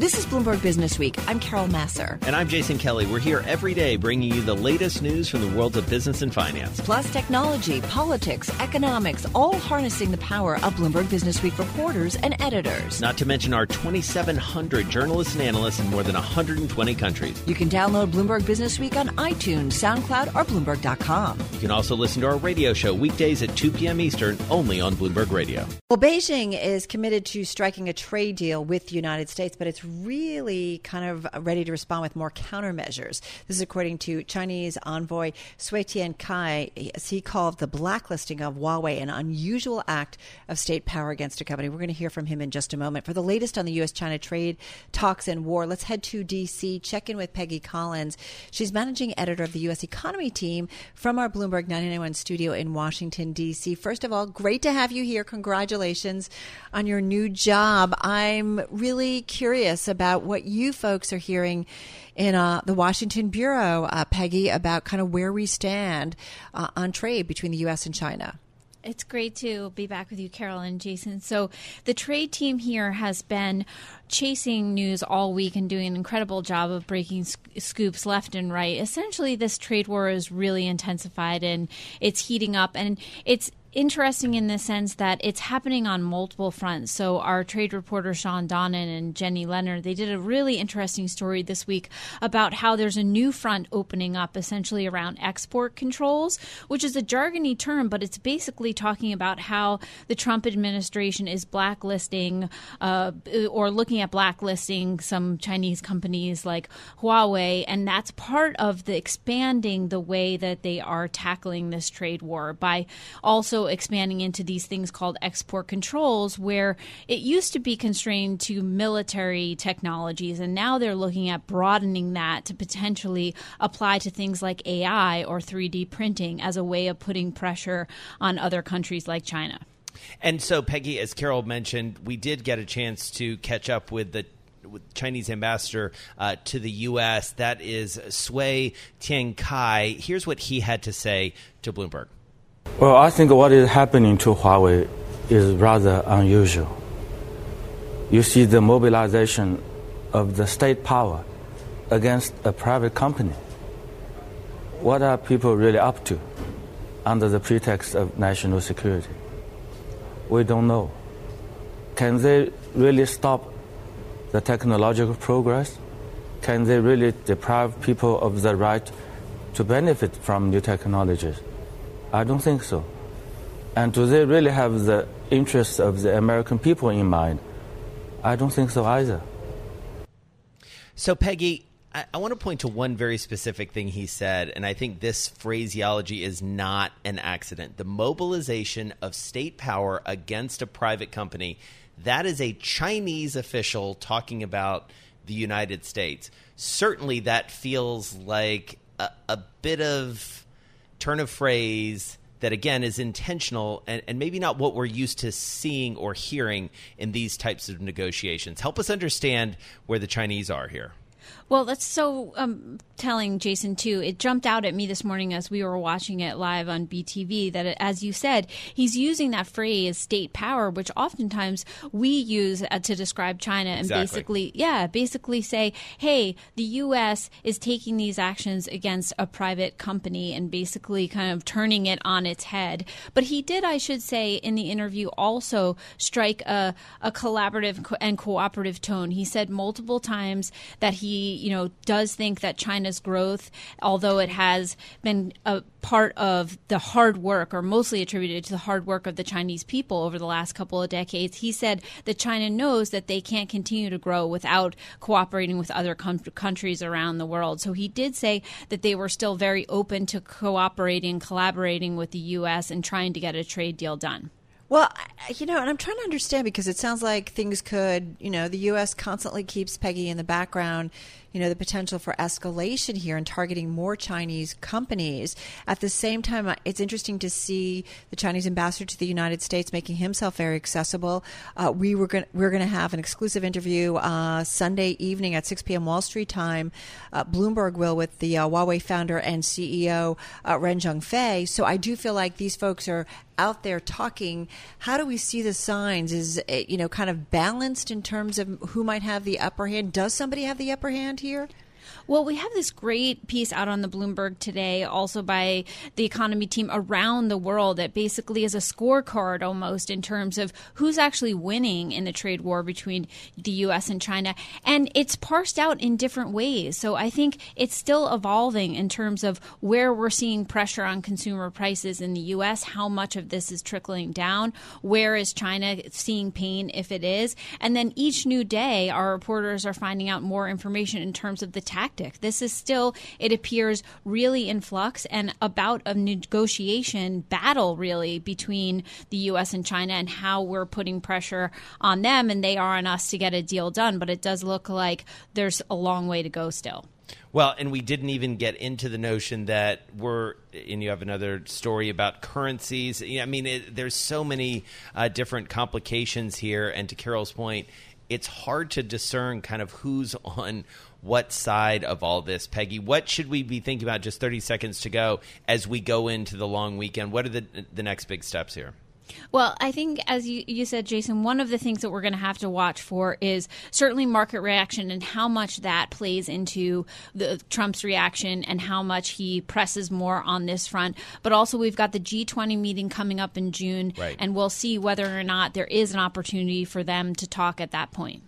This is Bloomberg Business Week. I'm Carol Massar. And I'm Jason Kelly. We're here every day bringing you the latest news from the world of business and finance. Plus technology, politics, economics, all harnessing the power of Bloomberg Business Week reporters and editors. Not to mention our 2,700 journalists and analysts in more than 120 countries. You can download Bloomberg Business Week on iTunes, SoundCloud, or Bloomberg.com. You can also listen to our radio show weekdays at 2 p.m. Eastern only on Bloomberg Radio. Well, Beijing is committed to striking a trade deal with the United States, but it's really kind of ready to respond with more countermeasures. This is according to Chinese envoy Cui Tiankai. He called the blacklisting of Huawei an unusual act of state power against a company. We're going to hear from him in just a moment. For the latest on the U.S. China trade talks and war, let's head to D.C., check in with Peggy Collins. She's managing editor of the U.S. economy team from our Bloomberg 991 studio in Washington, D.C. First of all, great to have you here. Congratulations on your new job. I'm really curious about what you folks are hearing in uh, the Washington Bureau, uh, Peggy, about kind of where we stand uh, on trade between the U.S. and China. It's great to be back with you, Carol and Jason. So, the trade team here has been chasing news all week and doing an incredible job of breaking sc- scoops left and right. Essentially, this trade war is really intensified and it's heating up, and it's interesting in the sense that it's happening on multiple fronts. So our trade reporter Shawn Donnan and Jenny Leonard, they did a really interesting story this week about how there's a new front opening up essentially around export controls, which is a jargony term, but it's basically talking about how the Trump administration is blacklisting uh, or looking at blacklisting some Chinese companies like Huawei, and that's part of the expanding the way that they are tackling this trade war by also expanding into these things called export controls, where it used to be constrained to military technologies, and now they're looking at broadening that to potentially apply to things like AI or 3D printing as a way of putting pressure on other countries like China. And so, Peggy, as Carol mentioned, we did get a chance to catch up with the with Chinese ambassador uh, to the U.S. That is Cui Tiankai. Here's what he had to say to Bloomberg. Well, I think what is happening to Huawei is rather unusual. You see the mobilization of the state power against a private company. What are people really up to under the pretext of national security? We don't know. Can they really stop the technological progress? Can they really deprive people of the right to benefit from new technologies? I don't think so. And do they really have the interests of the American people in mind? I don't think so either. So, Peggy, I, I, want to point to one very specific thing he said, and I think this phraseology is not an accident. The mobilization of state power against a private company, that is a Chinese official talking about the United States. Certainly, that feels like a, a bit of turn of phrase that again is intentional and, and, maybe not what we're used to seeing or hearing in these types of negotiations. Help us understand where the Chinese are here. Well, that's so um, telling, Jason, too. It jumped out at me this morning as we were watching it live on BTV that, as you said, he's using that phrase state power, which oftentimes we use uh, to describe China and exactly. basically, yeah, basically say, hey, the U.S. is taking these actions against a private company and basically kind of turning it on its head. But he did, I should say, in the interview also strike a, a collaborative and cooperative tone. He said multiple times that he you know, does think that China's growth, although it has been a part of the hard work, or mostly attributed to the hard work of the Chinese people over the last couple of decades, he said that China knows that they can't continue to grow without cooperating with other com- countries around the world. So he did say that they were still very open to cooperating, collaborating with the U.S., and trying to get a trade deal done. Well, you know, and I'm trying to understand because it sounds like things could, you know, the U.S. constantly keeps Peggy in the background you know, the potential for escalation here and targeting more Chinese companies. At the same time, it's interesting to see the Chinese ambassador to the United States making himself very accessible. Uh, we were going we're going to have an exclusive interview uh, Sunday evening at 6 p.m. Wall Street time. Uh, Bloomberg will with the uh, Huawei founder and CEO uh, Ren Zhengfei. So I do feel like these folks are out there talking. How do we see the signs? Is it, you know kind of balanced in terms of who might have the upper hand? Does somebody have the upper hand here? Well, we have this great piece out on the Bloomberg today, also by the economy team around the world, that basically is a scorecard almost in terms of who's actually winning in the trade war between the U.S. and China. And it's parsed out in different ways. So I think it's still evolving in terms of where we're seeing pressure on consumer prices in the U.S., how much of this is trickling down, where is China seeing pain if it is. And then each new day, our reporters are finding out more information in terms of the tactics tactic. This is still, it appears, really in flux and about a negotiation battle, really, between the U.S. and China and how we're putting pressure on them and they are on us to get a deal done. But it does look like there's a long way to go still. Well, and we didn't even get into the notion that we're, and you have another story about currencies. I mean, it, there's so many uh, different complications here. And to Carol's point, it's hard to discern kind of who's on what side of all this, Peggy? What should we be thinking about? Just 30 seconds to go as we go into the long weekend. What are the, the next big steps here? Well, I think, as you, you said, Jason, one of the things that we're going to have to watch for is certainly market reaction and how much that plays into the Trump's reaction and how much he presses more on this front. But also, we've got the G20 meeting coming up in June, right. and we'll see whether or not there is an opportunity for them to talk at that point.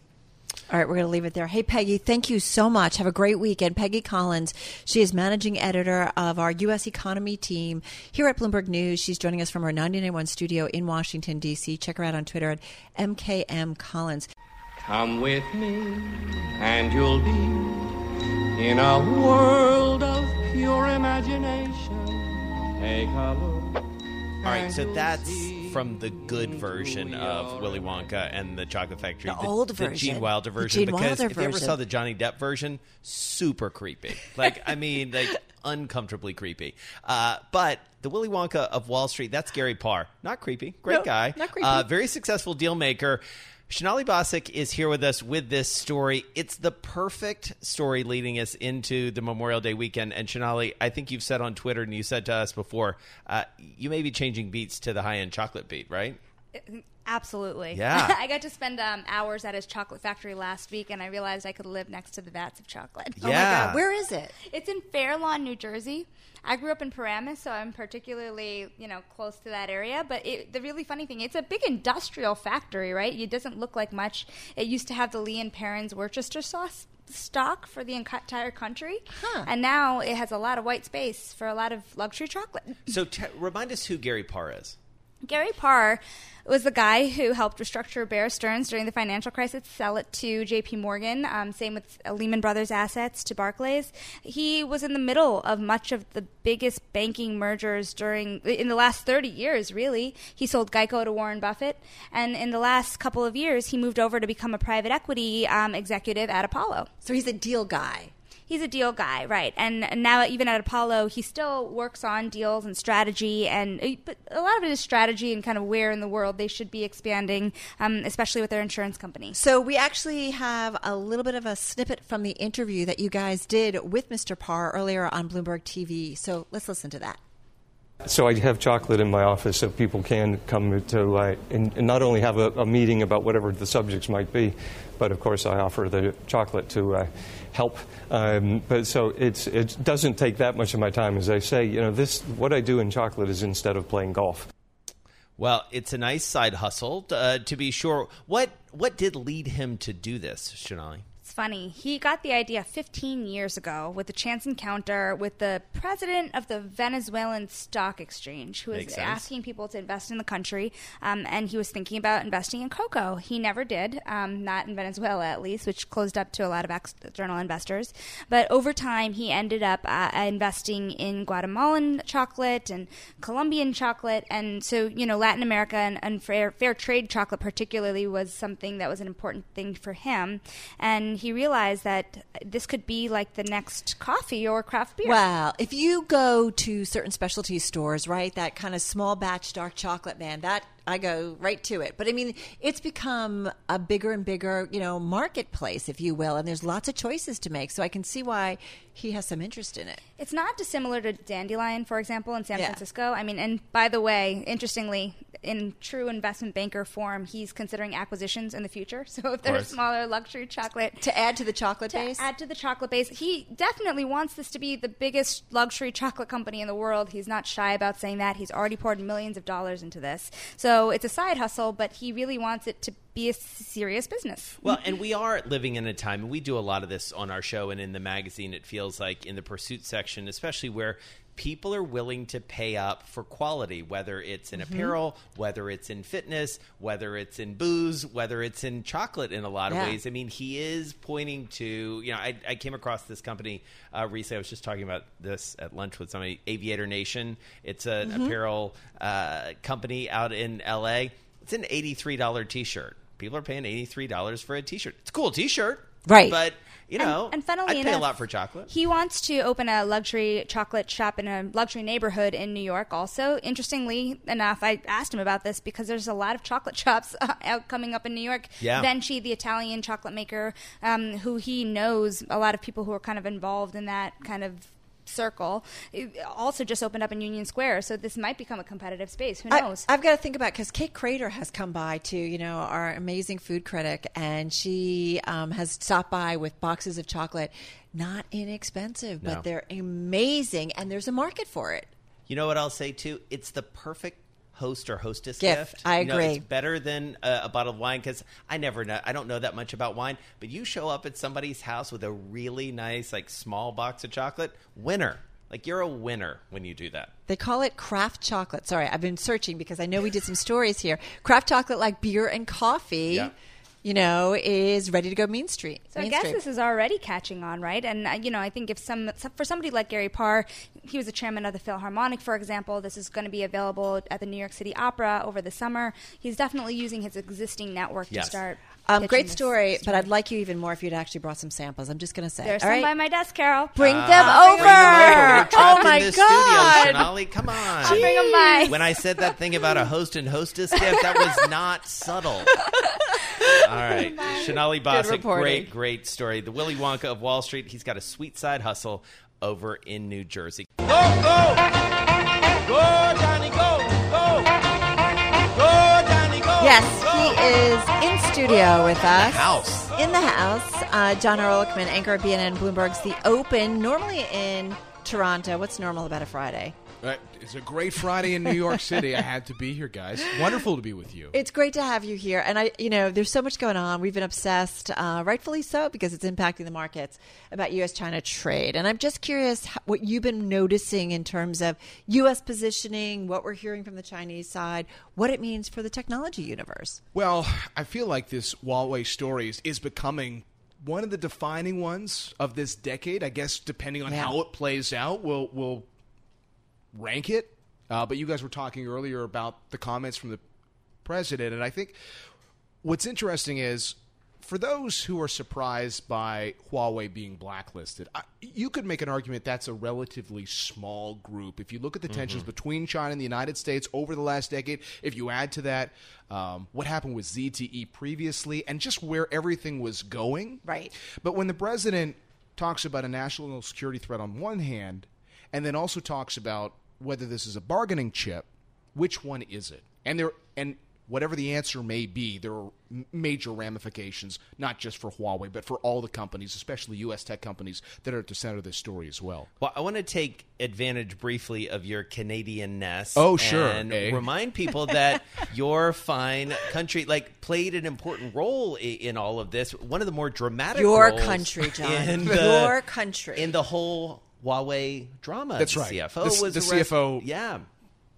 All right, we're going to leave it there. Hey, Peggy, thank you so much. Have a great weekend. Peggy Collins, she is managing editor of our U.S. economy team here at Bloomberg News. She's joining us from our 991 studio in Washington, D.C. Check her out on Twitter at MKM Collins. Come with me, and you'll be in a world of pure imagination. Take a look. All right, so that's from the good version of Willy Wonka and the Chocolate Factory, the, the old the version, Gene Wilder version. Gene because Wilder if you ever saw the Johnny Depp version, super creepy. Like I mean, like uncomfortably creepy. Uh, but the Willy Wonka of Wall Street, that's Gary Parr. Not creepy, great no, guy, not creepy. Uh, very successful deal maker. Sonali Basak is here with us with this story. It's the perfect story leading us into the Memorial Day weekend. And Sonali, I think you've said on Twitter and you said to us before, uh, you may be changing beats to the high end chocolate beat, right? Absolutely. Yeah. I got to spend um, hours at his chocolate factory last week, and I realized I could live next to the vats of chocolate. Yeah. Oh my God. Where is it? It's in Fair Lawn, New Jersey. I grew up in Paramus, so I'm particularly, you know, close to that area. But it, the really funny thing, it's a big industrial factory, right? It doesn't look like much. It used to have the Lea and Perrins Worcester sauce stock for the entire country, huh. and now it has a lot of white space for a lot of luxury chocolate. So t- remind us who Gary Parr is. Gary Parr was the guy who helped restructure Bear Stearns during the financial crisis, sell it to J.P. Morgan. Um, same with Lehman Brothers assets to Barclays. He was in the middle of much of the biggest banking mergers during in the last 30 years. Really, he sold Geico to Warren Buffett, and in the last couple of years, he moved over to become a private equity um, executive at Apollo. So he's a deal guy he's a deal guy, right? And, and now even at Apollo, he still works on deals and strategy, and but a lot of it is strategy and kind of where in the world they should be expanding, um, especially with their insurance company. So we actually have a little bit of a snippet from the interview that you guys did with Mr. Parr earlier on Bloomberg TV. So let's listen to that. So I have chocolate in my office so people can come to uh, and, and, not only have a, a, meeting about whatever the subjects might be, but of course I offer the chocolate to uh, help. Um, but so it's it doesn't take that much of my time, as I say. You know, this what I do in chocolate is instead of playing golf. Well, it's a nice side hustle, uh, to be sure. What what did lead him to do this, Sonali? It's funny. He got the idea 15 years ago with a chance encounter with the president of the Venezuelan Stock Exchange, who was asking people to invest in the country, um, and he was thinking about investing in cocoa. He never did, um, not in Venezuela at least, which closed up to a lot of external investors. But over time, he ended up uh, investing in Guatemalan chocolate and Colombian chocolate, and so you know Latin America and, and fair, fair trade chocolate particularly was something that was an important thing for him, and he realized that this could be like the next coffee or craft beer. Well, if you go to certain specialty stores, right, that kind of small batch dark chocolate, man, that I go right to it. But I mean, it's become a bigger and bigger, you know, marketplace, if you will, and there's lots of choices to make. So I can see why he has some interest in it. It's not dissimilar to Dandelion, for example, in San Yeah. Francisco. I mean, and by the way, interestingly, in true investment banker form, he's considering acquisitions in the future. So if there's smaller luxury chocolate To add to the chocolate to base? add to the chocolate base. He definitely wants this to be the biggest luxury chocolate company in the world. He's not shy about saying that. He's already poured millions of dollars into this. So it's a side hustle, but he really wants it to be a serious business. Well, and we are living in a time, and we do a lot of this on our show and in the magazine. It feels like in the pursuit section, especially where people are willing to pay up for quality, whether it's in apparel, whether it's in fitness, whether it's in booze, whether it's in chocolate in a lot of Yeah. ways. I mean, he is pointing to, you know, I, I came across this company uh, recently. I was just talking about this at lunch with somebody, Aviator Nation. It's an apparel uh, company out in LA. It's an $83 t shirt. People are paying $83 for a t shirt. It's a cool t shirt. Right. But, you know, and, and funnily I'd pay enough, a lot for chocolate. He wants to open a luxury chocolate shop in a luxury neighborhood in New York. Also, interestingly enough, I asked him about this because there's a lot of chocolate shops uh, out coming up in New York. Yeah. Venchi, the Italian chocolate maker, um, who he knows a lot of people who are kind of involved in that kind of circle, it also just opened up in Union Square. So this might become a competitive space. Who knows? I've got to think about because Kate Krader has come by too, you know, our amazing food critic, and she um, has stopped by with boxes of chocolate. Not inexpensive, but they're amazing, and there's a market for it. You know what I'll say too? It's the perfect host or hostess Gift. gift. I You know, agree. it's better than a, a bottle of wine because I never know. I don't know that much about wine, but you show up at somebody's house with a really nice, like small box of chocolate. Winner. Like you're a winner when you do that. They call it craft chocolate. Sorry, I've been searching because I know we did some stories here. Craft chocolate, like beer and coffee, Yeah. You know, is ready to go Main Street. So I guess Street. this is already catching on, right? And uh, you know, I think if some for somebody like Gary Parr, he was the chairman of the Philharmonic, for example. This is going to be available at the New York City Opera over the summer. He's definitely using his existing network Yes. to start. um, great this story, but I'd like you even more if you'd actually brought some samples. I'm just going to say. There's All some right? by my desk, Carol. Bring Ah, them over. We're trapped Oh my in this God. studio, Sonali. Come on. I'll bring 'em by. When I said that thing about a host and hostess gift, that was not subtle. All right, Sonali Basak, great, great story. The Willy Wonka of Wall Street. He's got a sweet side hustle over in New Jersey. Go, go! Go, Johnny, go! Go! Go, Johnny, go! Yes, go. he is in studio with us. house. In the house. Uh, Jon Erlichman, anchor of BNN Bloomberg's The Open, normally in Toronto. What's normal about a Friday? It's a great Friday in New York City. I had to be here, guys. Wonderful to be with you. It's great to have you here. And I, you know, there's so much going on. We've been obsessed, uh, rightfully so, because it's impacting the markets about U.S. China trade. And I'm just curious what you've been noticing in terms of U.S. positioning, what we're hearing from the Chinese side, what it means for the technology universe. Well, I feel like this Huawei story is, is becoming one of the defining ones of this decade. I guess depending on Yeah. how it plays out, we'll we'll rank it. Uh, but you guys were talking earlier about the comments from the president, and I think what's interesting is for those who are surprised by Huawei being blacklisted, I, you could make an argument that's a relatively small group. If you look at the tensions between China and the United States over the last decade, if you add to that um, what happened with ZTE previously, and just where everything was going, Right. But when the president talks about a national security threat on one hand, and then also talks about whether this is a bargaining chip, which one is it? And there and whatever the answer may be, there are major ramifications, not just for Huawei, but for all the companies, especially U.S. tech companies that are at the center of this story as well. Well, I want to take advantage briefly of your Canadian Canadianness. Oh, sure, and eh? remind people that your fine country like played an important role in all of this. One of the more dramatic Your roles country, John. in the- Your country. in the whole Huawei drama. That's The right. CFO The- was the arrested. CFO Yeah.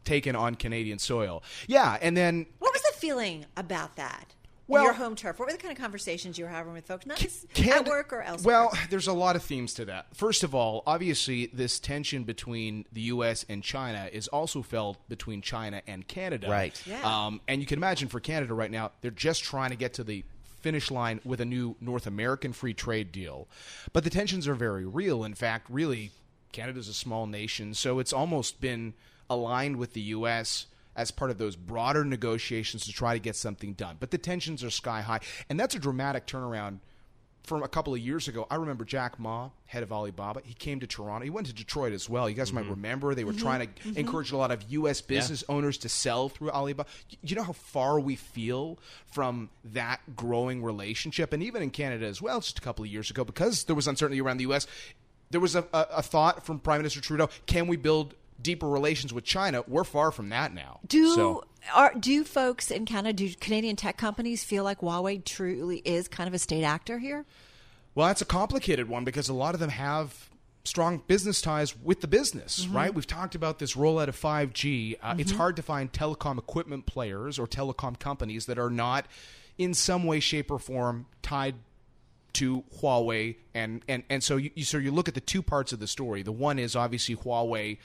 Taken on Canadian soil, yeah, and then What was the feeling about that? Well- your home turf. What were the kind of conversations you were having with folks, not just at work or elsewhere? Well, there's a lot of themes to that. First of all, obviously, this tension between the U.S. and China is also felt between China and Canada. Right. Yeah. Um, and you can imagine for Canada right now, they're just trying to get to the finish line with a new North American free trade deal. But the tensions are very real. In fact, really, Canada's a small nation, so it's almost been aligned with the U.S. as part of those broader negotiations to try to get something done. But the tensions are sky high, and that's a dramatic turnaround from a couple of years ago. I remember Jack Ma, head of Alibaba. He came to Toronto. He went to Detroit as well. You guys might mm-hmm. remember they were mm-hmm. trying to mm-hmm. encourage a lot of U.S. business owners to sell through Alibaba. You know how far we feel from that growing relationship, and even in Canada as well. Just a couple of years ago, because there was uncertainty around the U.S. There was a, a, a thought from Prime Minister Trudeau: Can we build deeper relations with China? We're far from that now. Do So- are do folks in Canada, do Canadian tech companies feel like Huawei truly is kind of a state actor here? Well, that's a complicated one because a lot of them have strong business ties with the business, Mm-hmm. right? We've talked about this rollout of 5G. Uh, It's hard to find telecom equipment players or telecom companies that are not in some way, shape, or form tied to Huawei, and and and so you so you look at the two parts of the story. The one is obviously Huawei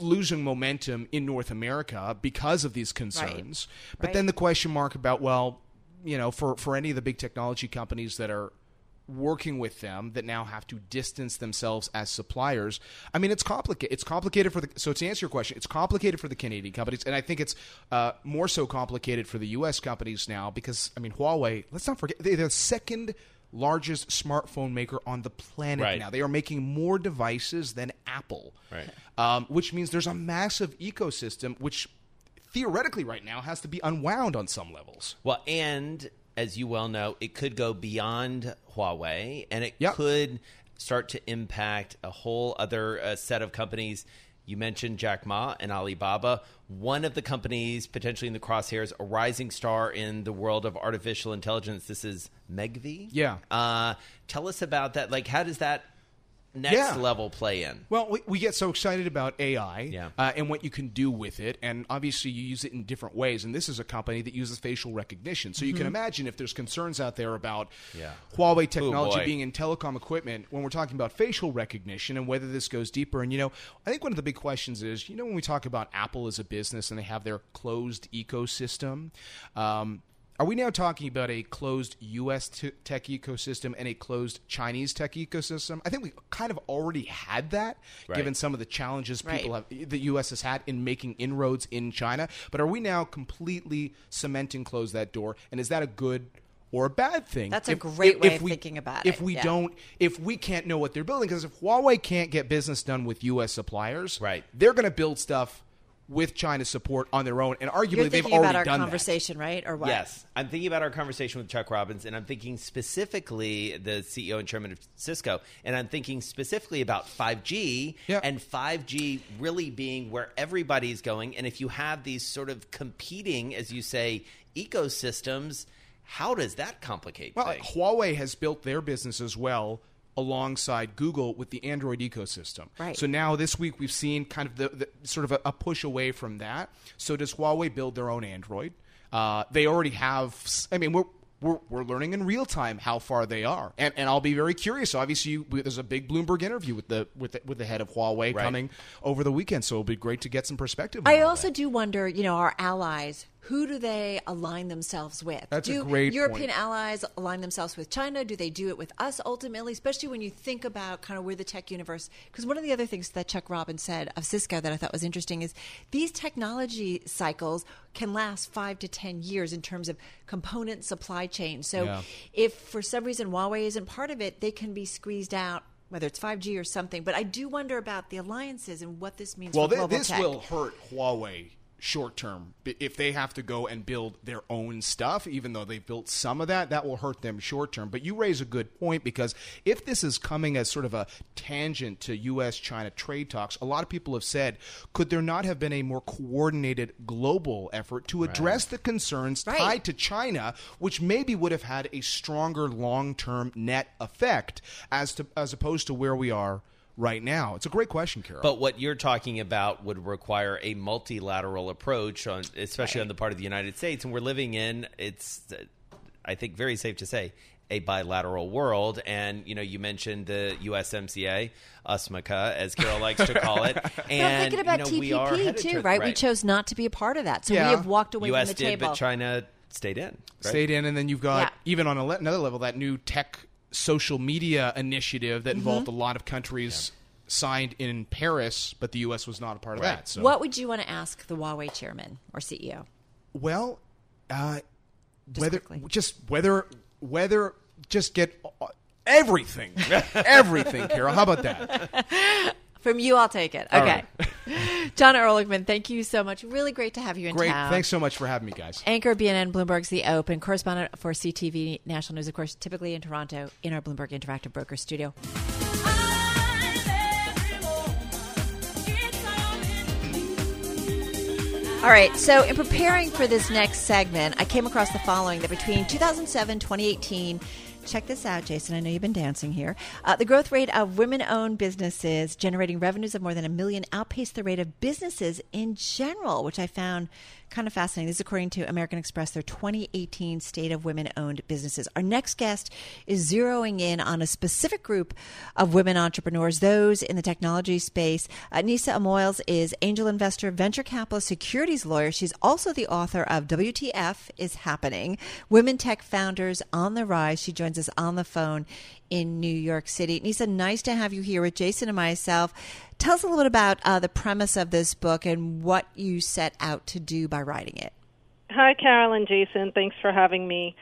losing momentum in North America because of these concerns. But Right. then the question mark about well, you know, for for any of the big technology companies that are working with them that now have to distance themselves as suppliers. I mean, it's complicated. It's complicated for the so to answer your question, it's complicated for the Canadian companies, and I think it's uh, more so complicated for the U.S. companies now because I mean, Huawei. Let's not forget they're the second largest smartphone maker on the planet Right. now. They are making more devices than Apple, Right. Um, which means there's a massive ecosystem which theoretically right now has to be unwound on some levels. Well, and as you well know, it could go beyond Huawei, and it Yep. could start to impact a whole other uh, set of companies. You mentioned Jack Ma and Alibaba. One of the companies potentially in the crosshairs, a rising star in the world of artificial intelligence. This is Megvii. Yeah. Uh, tell us about that. Like, how does that next Yeah. level play in? Well, we, we get so excited about AI Yeah. uh, and what you can do with it, and obviously you use it in different ways. And this is a company that uses facial recognition, so you can imagine if there's concerns out there about Yeah. Huawei technology boy. being in telecom equipment when we're talking about facial recognition and whether this goes deeper. And you know, I think one of the big questions is, you know, when we talk about Apple as a business and they have their closed ecosystem. Um, are we now talking about a closed U.S. t- tech ecosystem and a closed Chinese tech ecosystem? I think we kind of already had that, Right. given some of the challenges people Right. have, the U.S. has had in making inroads in China. But are we now completely cementing close that door? And is that a good or a bad thing? That's a great way of thinking about If it, we yeah. don't, if we can't know what they're building, because if Huawei can't get business done with U.S. suppliers, Right. they're going to build stuff with China's support on their own, and arguably You're they've thinking already about our done that. conversation, right? Or what? Yes, I'm thinking about our conversation with Chuck Robbins, and I'm thinking specifically the CEO and chairman of Cisco, and I'm thinking specifically about 5G Yeah. and 5G really being where everybody's going. And if you have these sort of competing, as you say, ecosystems, how does that complicate Well, things? Huawei has built their business as well alongside Google with the Android ecosystem. Right. So now this week we've seen kind of the, the sort of a, a push away from that. So does Huawei build their own Android? Uh, they already have. I mean, we're. We're, we're learning in real time how far they are, and, and I'll be very curious. Obviously, you, there's a big Bloomberg interview with the with the, with the head of Huawei Right. coming over the weekend, so it'll be great to get some perspective. on I also that. do wonder, you know, our allies, who do they align themselves with? That's a do great European point. allies align themselves with China? Do they do it with us ultimately? Especially when you think about kind of where the tech universe. Because one of the other things that Chuck Robbins said of Cisco that I thought was interesting is these technology cycles can last five to ten years in terms of component supply chain. So Yeah. if for some reason Huawei isn't part of it, they can be squeezed out. Whether it's 5G or something, but I do wonder about the alliances and what this means Well, global this tech. will hurt Huawei short term if they have to go and build their own stuff. Even though they built some of that, that will hurt them short term. But you raise a good point because if this is coming as sort of a tangent to U.S.-China trade talks, a lot of people have said, could there not have been a more coordinated global effort to address the concerns Right. tied to China, which maybe would have had a stronger long-term net effect as to as opposed to where we are right now? It's a great question, Carol. But what you're talking about would require a multilateral approach, on, especially on the part of the United States. And we're living in, it's, I think, very safe to say, a bilateral world. And, you know, you mentioned the USMCA, USMCA, as Carol likes to call it. But I'm And, thinking about you know, TPP too, to- right? We chose not to be a part of that, so Yeah. we have walked away U.S. from the did, table. but China stayed in. right? stayed in, and then you've got Yeah. even on a le- another level that new tech social media initiative that involved Mm-hmm. a lot of countries signed in Paris, but the U.S. was not a part of that. So, What would you want to ask the Huawei chairman or CEO? well, uh, whether quickly. just whether whether just get uh, everything, everything, Carol. How about that? From you, I'll take it. Okay. Jon Erlichman, thank you so much. Really great to have you in Great. town. Thanks so much for having me, guys. Anchor BNN Bloomberg's The Open, correspondent for CTV National News, of course, typically in Toronto, in our Bloomberg Interactive Broker studio. All right, so in preparing for this next segment, I came across the following that between 2007 2018, check this out, Jason. I know you've been dancing here. Uh, the growth rate of women owned businesses generating revenues of more than a million outpaced the rate of businesses in general, which I found kind of fascinating. This is according to American Express, their 2018 State of Women Owned Businesses. Our next guest is zeroing in on a specific group of women entrepreneurs, those in the technology space. Uh, Nisa Amoils is angel investor, venture capitalist, securities lawyer. She's also the author of WTF is Happening Women Tech Founders on the Rise. She joins us on the phone in New York City. Nisa, nice to have you here with Jason and myself. Tell us a little bit about uh, the premise of this book and what you set out to do by writing it. Hi, Carol and Jason. Thanks for having me.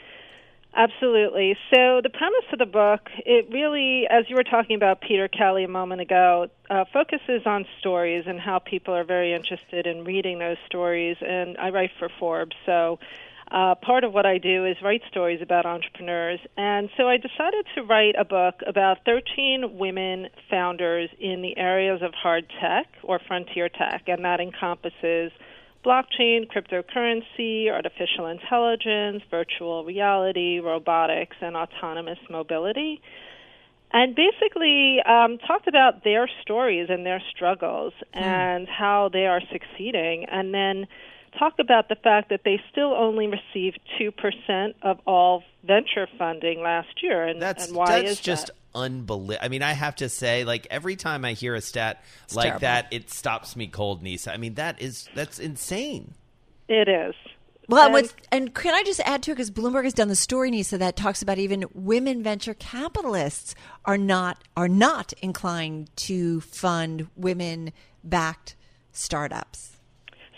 Absolutely. So, the premise of the book, it really, as you were talking about Peter Kelly a moment ago, uh, focuses on stories and how people are very interested in reading those stories. And I write for Forbes, so uh, part of what I do is write stories about entrepreneurs. And so I decided to write a book about 13 women founders in the areas of hard tech or frontier tech, and that encompasses blockchain, cryptocurrency, artificial intelligence, virtual reality, robotics, and autonomous mobility. And basically um, talked about their stories and their struggles and how they are succeeding, and then talk about the fact that they still only received 2% of all venture funding last year. And, That's and why that's is just that? unbelievable. I mean, I have to say, like every time I hear a stat like terrible. that, it stops me cold, Nisa. I mean, that is that's insane. It is. Well, And- and can I just add to it because Bloomberg has done the story, Nisa, that talks about even women venture capitalists are not are not inclined to fund women backed startups.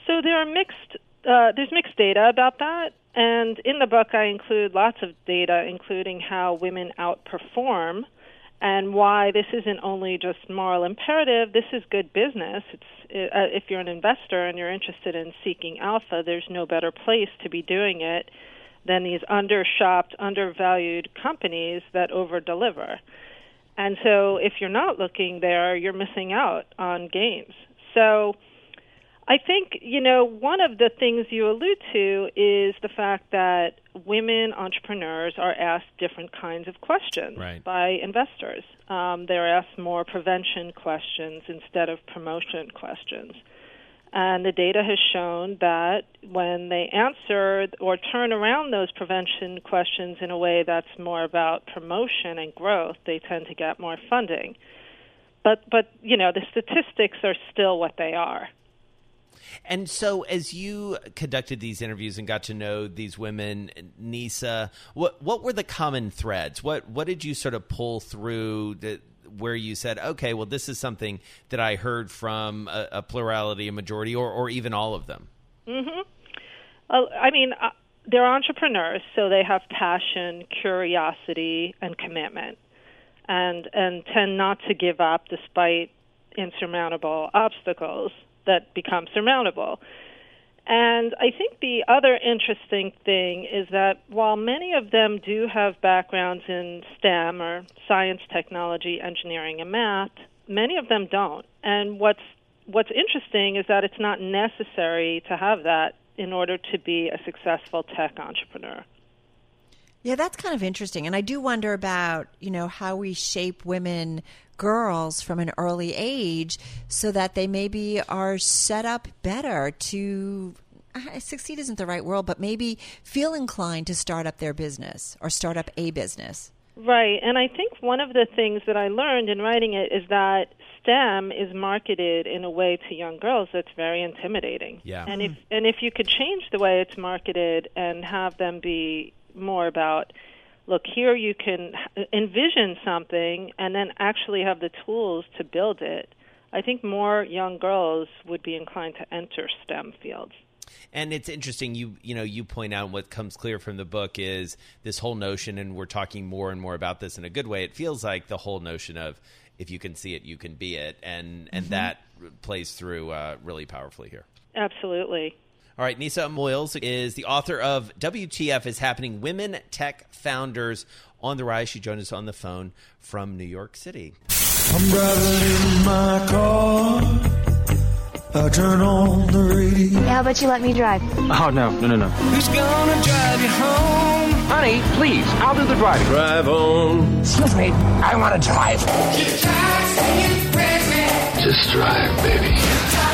So there are mixed. Uh, there's mixed data about that, and in the book I include lots of data, including how women outperform, and why this isn't only just moral imperative. This is good business. It's uh, if you're an investor and you're interested in seeking alpha, there's no better place to be doing it than these undershopped, undervalued companies that overdeliver. And so if you're not looking there, you're missing out on gains. So I think, you know, one of the things you allude to is the fact that women entrepreneurs are asked different kinds of questions Right. by investors. Um, they're asked more prevention questions instead of promotion questions. And the data has shown that when they answer or turn around those prevention questions in a way that's more about promotion and growth, they tend to get more funding. But but you know, the statistics are still what they are. And so, as you conducted these interviews and got to know these women, Nisa, what what were the common threads? What what did you sort of pull through that where you said, okay, well, this is something that I heard from a, a plurality, a majority, or or even all of them? Well, I mean, uh, they're entrepreneurs, so they have passion, curiosity, and commitment, and and tend not to give up despite insurmountable obstacles that become surmountable. And I think the other interesting thing is that while many of them do have backgrounds in STEM or science, technology, engineering, and math, many of them don't. And what's what's interesting is that it's not necessary to have that in order to be a successful tech entrepreneur. Yeah, that's kind of interesting. And I do wonder about, you know, how we shape women, girls from an early age so that they maybe are set up better to uh, succeed isn't the right word, but maybe feel inclined to start up their business or start up a business. Right. And I think one of the things that I learned in writing it is that STEM is marketed in a way to young girls that's very intimidating. Yeah. And if and if you could change the way it's marketed and have them be more about look here you can envision something and then actually have the tools to build it. I think more young girls would be inclined to enter STEM fields. And it's interesting. You you know you point out what comes clear from the book is this whole notion, and we're talking more and more about this in a good way. It feels like the whole notion of if you can see it, you can be it, and and Mhm. that plays through uh, really powerfully here. Absolutely. All right, Nisa Amoils is the author of WTF is Happening Women Tech Founders on the Rise. She joined us on the phone from New York City. I'm driving in my car. I turn on the radio. How about you let me drive? Oh, no, no, no, no. Who's gonna drive you home? Honey, please, I'll do the driving. Drive on. Excuse me, I want to drive. Just drive, baby.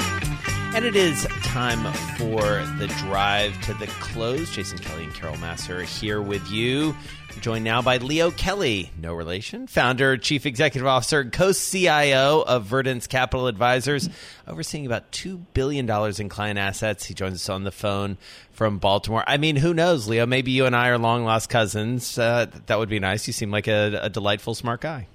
And it is time for the drive to the close. Jason Kelly and Carol Massar here with you. We're joined now by Leo Kelly, no relation, founder, chief executive officer, and co-CIO of Verdence Capital Advisors, overseeing about two billion dollars in client assets. He joins us on the phone from Baltimore. I mean, who knows, Leo? Maybe you and I are long lost cousins. Uh, that would be nice. You seem like a, a delightful, smart guy.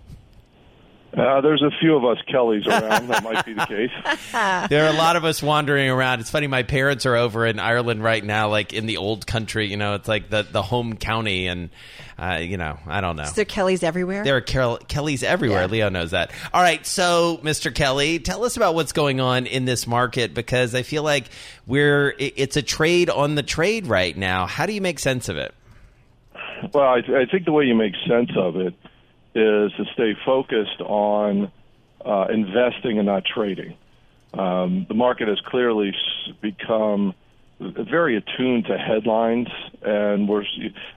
Uh, there's a few of us Kellys around. that might be the case. there are a lot of us wandering around. It's funny. My parents are over in Ireland right now, like in the old country. You know, it's like the the home county, and uh, you know, I don't know. Is there Kellys everywhere? There are Carol, Kellys everywhere. Yeah. Leo knows that. All right, so Mr. Kelly, tell us about what's going on in this market because I feel like we're it's a trade on the trade right now. How do you make sense of it? Well, I, I think the way you make sense of it is to stay focused on uh, investing and not trading. Um, the market has clearly become very attuned to headlines, and we're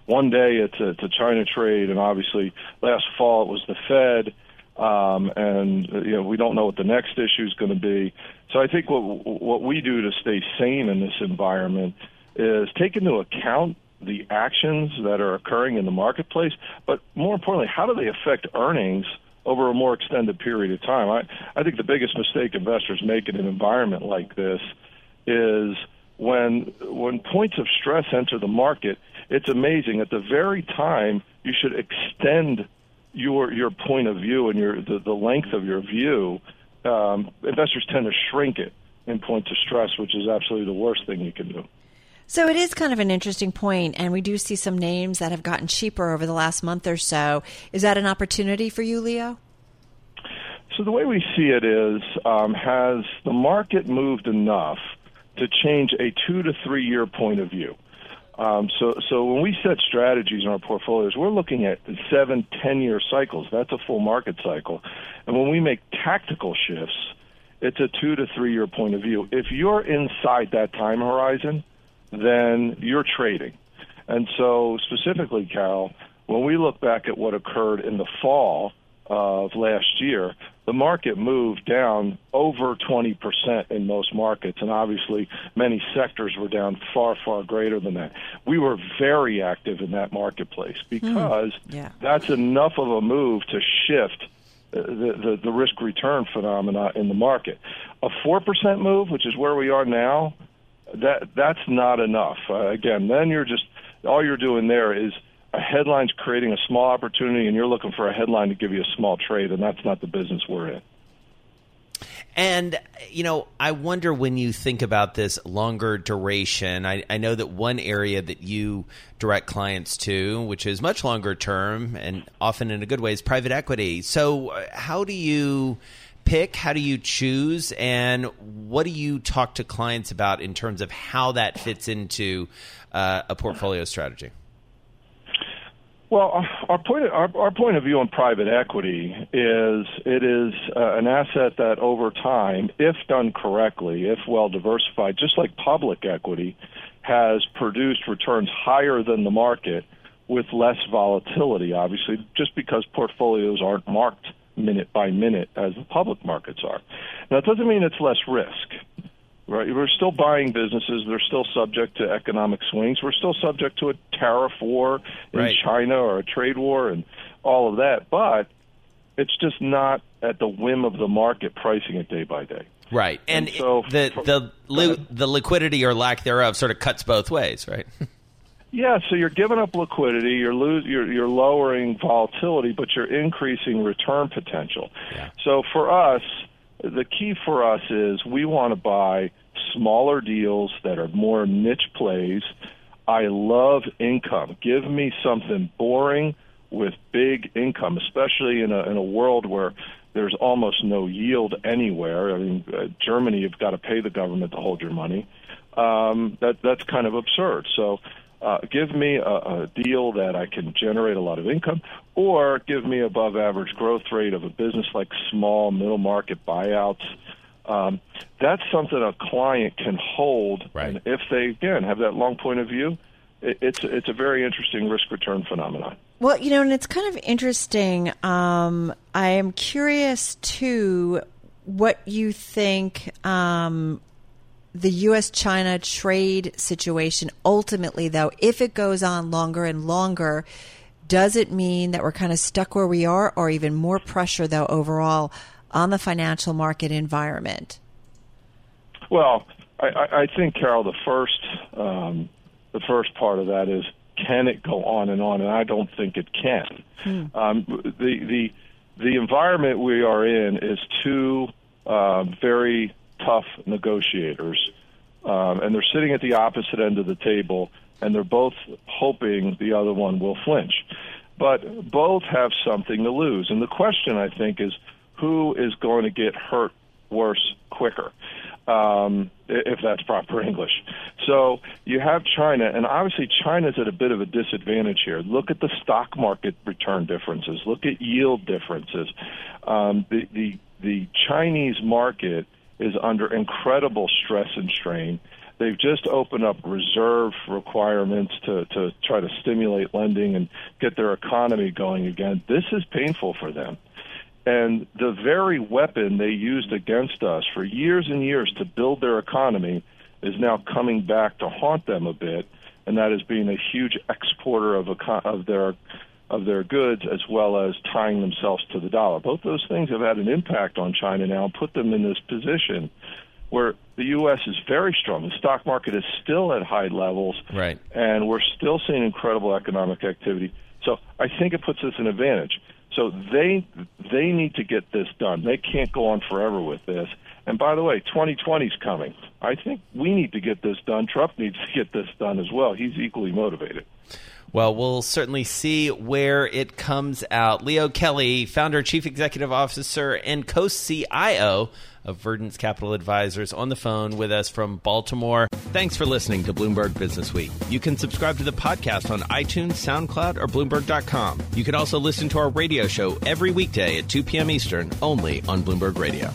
one day it's a, it's a China trade, and obviously last fall it was the Fed, um, and uh, you know we don't know what the next issue is going to be. So I think what what we do to stay sane in this environment is take into account the actions that are occurring in the marketplace, but more importantly, how do they affect earnings over a more extended period of time? I, I think the biggest mistake investors make in an environment like this is when when points of stress enter the market, it's amazing. At the very time you should extend your your point of view and your the, the length of your view, um, investors tend to shrink it in points of stress, which is absolutely the worst thing you can do. So it is kind of an interesting point, and we do see some names that have gotten cheaper over the last month or so. Is that an opportunity for you, Leo? So the way we see it is, um, has the market moved enough to change a two to three year point of view? Um, so, so when we set strategies in our portfolios, we're looking at seven, ten year cycles. That's a full market cycle. And when we make tactical shifts, it's a two to three year point of view. If you're inside that time horizon, then you're trading. And so, specifically, Carol, when we look back at what occurred in the fall of last year, the market moved down over 20% in most markets, and obviously many sectors were down far, far greater than that. We were very active in that marketplace hmm. because Yeah. that's enough of a move to shift the, the, the risk return phenomena in the market. A 4% move, which is where we are now, that that's not enough. Uh, again, then you're just all you're doing there is a headline's creating a small opportunity, and you're looking for a headline to give you a small trade, and that's not the business we're in. And, you know, I wonder when you think about this longer duration, I, I know that one area that you direct clients to, which is much longer term and often in a good way, is private equity. So, uh, how do you pick? How do you choose? And what do you talk to clients about in terms of how that fits into uh, a portfolio strategy? Well, our point our, our point of view on private equity is it is uh, an asset that over time, if done correctly, if well diversified, just like public equity, has produced returns higher than the market with less volatility, obviously, just because portfolios aren't marked minute by minute as the public markets are. Now, it doesn't mean it's less risk. Right, we're still buying businesses. They're still subject to economic swings. We're still subject to a tariff war in Right. China or a trade war and all of that. But it's just not at the whim of the market pricing it day by day. Right, and, And so- the the li- the liquidity or lack thereof sort of cuts both ways, right? Yeah, so you're giving up liquidity, you're lose, you're, you're lowering volatility, but you're increasing return potential. So for us, the key for us is we want to buy smaller deals that are more niche plays. I love income. Give me something boring with big income, especially in a in a world where there's almost no yield anywhere. I mean, uh, Germany, you've got to pay the government to hold your money. Um, that that's kind of absurd. So, uh, give me a, a deal that I can generate a lot of income, or give me above average growth rate of a business like small middle market buyouts. Um, that's something a client can hold, and if they again have that long point of view, it, it's it's a very interesting risk return phenomenon. Well, you know, and it's kind of interesting. Um, I am curious too what you think um, the U.S. China trade situation ultimately, though, if it goes on longer and longer, does it mean that we're kind of stuck where we are, or even more pressure, though, overall on the financial market environment? Well, I, I think Carol, the first um, the first part of that is can it go on and on, and I don't think it can. Um, the the the environment we are in is two uh, very tough negotiators, um, and they're sitting at the opposite end of the table, and they're both hoping the other one will flinch. But both have something to lose, and the question I think is who is going to get hurt worse quicker, um, if that's proper English. So you have China, and obviously China's at a bit of a disadvantage here. Look at the stock market return differences. Look at yield differences. Um, the, the the Chinese market is under incredible stress and strain. They've just opened up reserve requirements to, to try to stimulate lending and get their economy going again. This is painful for them. And the very weapon they used against us for years and years to build their economy is now coming back to haunt them a bit, and that is being a huge exporter of, eco- of their of their goods as well as tying themselves to the dollar. Both those things have had an impact on China now and put them in this position where the U.S. is very strong. The stock market is still at high levels, Right. and we're still seeing incredible economic activity. So I think it puts us in advantage. So they they need to get this done. They can't go on forever with this. And by the way, 2020 is coming. I think we need to get this done. Trump needs to get this done as well. He's equally motivated. Well, we'll certainly see where it comes out. Leo Kelly, founder, chief executive officer, and co CIO of Verdence Capital Advisors, on the phone with us from Baltimore. Thanks for listening to Bloomberg Business Week. You can subscribe to the podcast on iTunes, SoundCloud, or Bloomberg.com. You can also listen to our radio show every weekday at 2 p.m. Eastern, only on Bloomberg Radio.